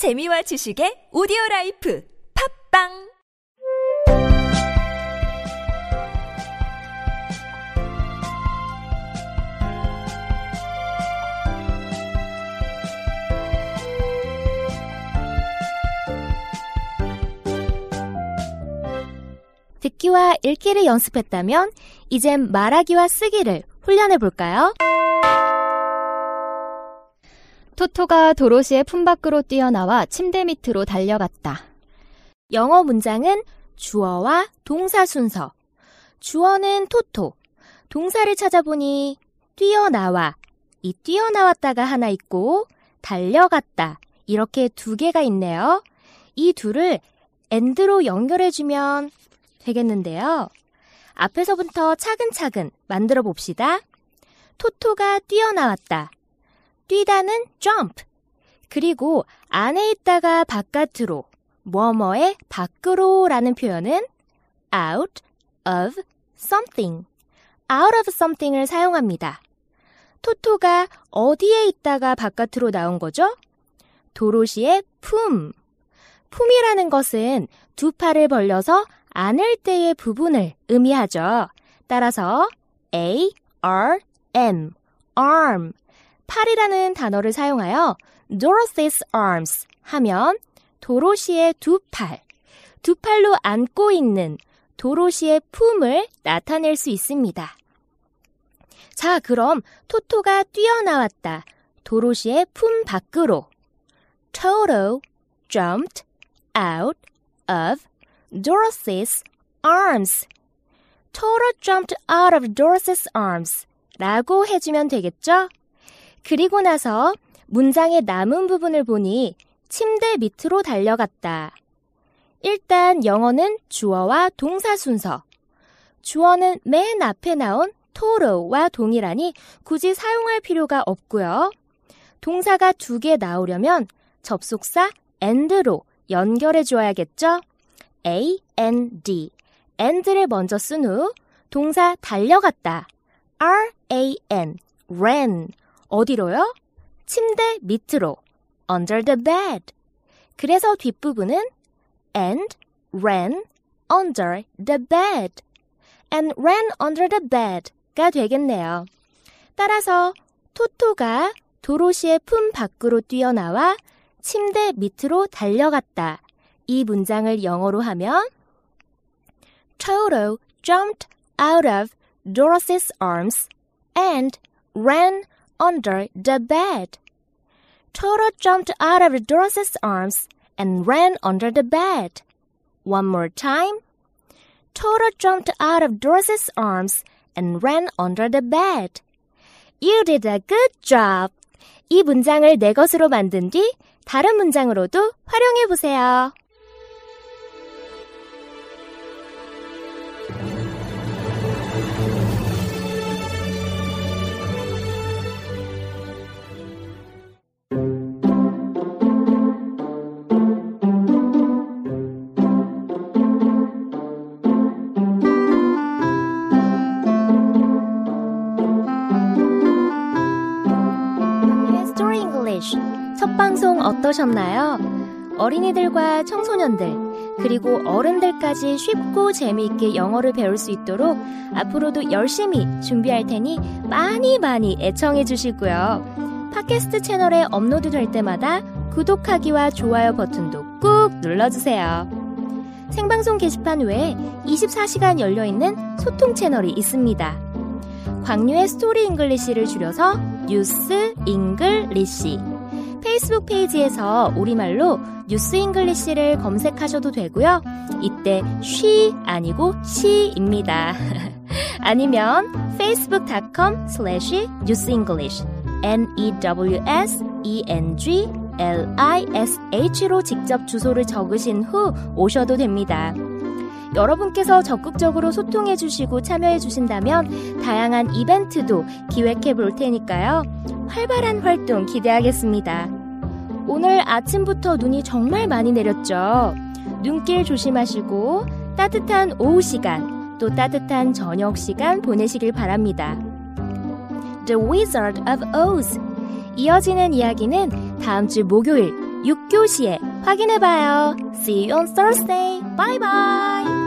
재미와 지식의 오디오 라이프 팝빵 듣기와 읽기를 연습했다면 이젠 말하기와 쓰기를 훈련해 볼까요? 토토가 도로시의 품밖으로 뛰어나와 침대 밑으로 달려갔다. 영어 문장은 주어와 동사 순서. 주어는 토토. 동사를 찾아보니 뛰어나와. 이 뛰어나왔다가 하나 있고 달려갔다. 이렇게 두 개가 있네요. 이 둘을 엔드로 연결해주면 되겠는데요. 앞에서부터 차근차근 만들어 봅시다. 토토가 뛰어나왔다. 뛰다는 jump. 그리고 안에 있다가 바깥으로, 뭐뭐의 밖으로 라는 표현은 out of something. out of something을 사용합니다. 토토가 어디에 있다가 바깥으로 나온 거죠? 도로시의 품. 품이라는 것은 두 팔을 벌려서 안을 때의 부분을 의미하죠. 따라서 A, R, M, arm. 팔이라는 단어를 사용하여 Dorothy's arms 하면 도로시의 두 팔, 두 팔로 안고 있는 도로시의 품을 나타낼 수 있습니다. 자, 그럼 토토가 뛰어나왔다. 도로시의 품 밖으로. Toto jumped out of Dorothy's arms. Toto jumped out of Dorothy's arms. 라고 해주면 되겠죠? 그리고 나서 문장의 남은 부분을 보니 침대 밑으로 달려갔다. 일단 영어는 주어와 동사 순서. 주어는 맨 앞에 나온 토로와 동일하니 굳이 사용할 필요가 없고요. 동사가 두 개 나오려면 접속사 and로 연결해 주어야겠죠? A, N, D. and를 먼저 쓴 후 동사 달려갔다. R, A, N. ran. 어디로요? 침대 밑으로. under the bed. 그래서 뒷부분은 and ran under the bed. and ran under the bed가 되겠네요. 따라서 토토가 도로시의 품 밖으로 뛰어나와 침대 밑으로 달려갔다. 이 문장을 영어로 하면 Toto jumped out of Dorothy's arms and ran under the bed. Toto jumped out of Dorothy's arms and ran under the bed. One more time. Toto jumped out of Dorothy's arms and ran under the bed. You did a good job. 이 문장을 내 것으로 만든 뒤 다른 문장으로도 활용해 보세요. English 첫 방송 어떠셨나요? 어린이들과 청소년들 그리고 어른들까지 쉽고 재미있게 영어를 배울 수 있도록 앞으로도 열심히 준비할 테니 많이 많이 애청해 주시고요. 팟캐스트 채널에 업로드 될 때마다 구독하기와 좋아요 버튼도 꾹 눌러주세요. 생방송 게시판 외에 24시간 열려있는 소통 채널이 있습니다. 광유의 스토리 English를 줄여서 뉴스 잉글리시 페이스북 페이지에서 우리말로 뉴스 잉글리시를 검색하셔도 되고요. 이때 쉬 아니고 시입니다. 아니면 facebook.com slash newsenglish n-e-w-s-e-n-g-l-i-s-h로 직접 주소를 적으신 후 오셔도 됩니다. 여러분께서 적극적으로 소통해 주시고 참여해 주신다면 다양한 이벤트도 기획해 볼 테니까요. 활발한 활동 기대하겠습니다. 오늘 아침부터 눈이 정말 많이 내렸죠. 눈길 조심하시고 따뜻한 오후 시간, 또 따뜻한 저녁 시간 보내시길 바랍니다. The Wizard of Oz. 이어지는 이야기는 다음 주 목요일 6교시에 확인해봐요. See you on Thursday. Bye bye.